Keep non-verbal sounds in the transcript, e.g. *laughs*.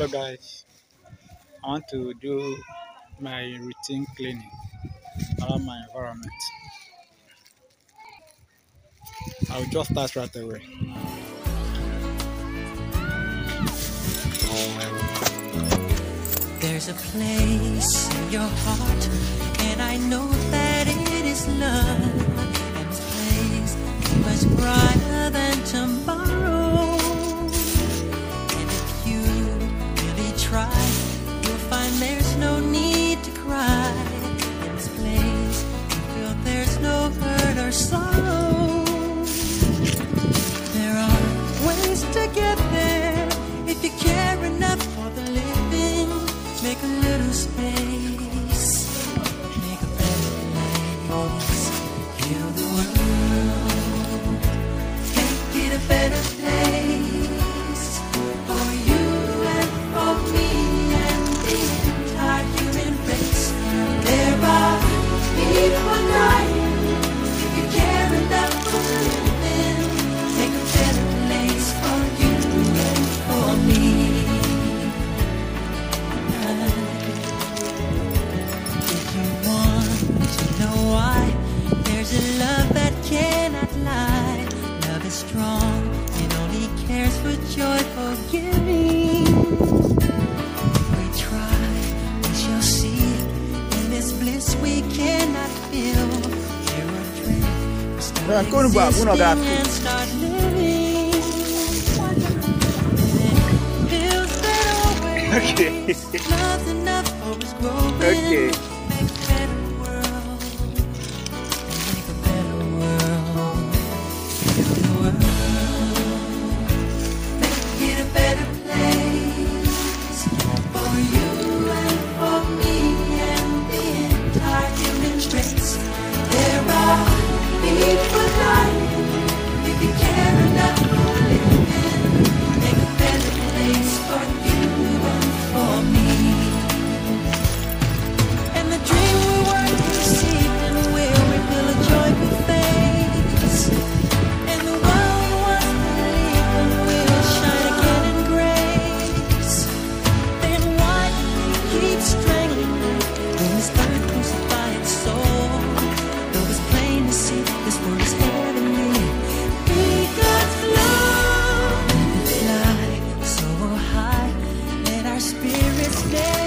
Hello guys, I want to do my routine cleaning around my environment. I'll just start right away. There's a place in your heart, and I know that it is love. Sorrow. There are ways to get there if you care enough for the living. Make a little space, make a better place. Heal the world, make it a better place joyful giving. Try, we shall see. In this bliss we cannot feel. Here are dreams. We start Nah, go to Bob, we're not gonna existing and start living. *laughs* And it always. *laughs* Okay. Love's enough for growing. Okay. name.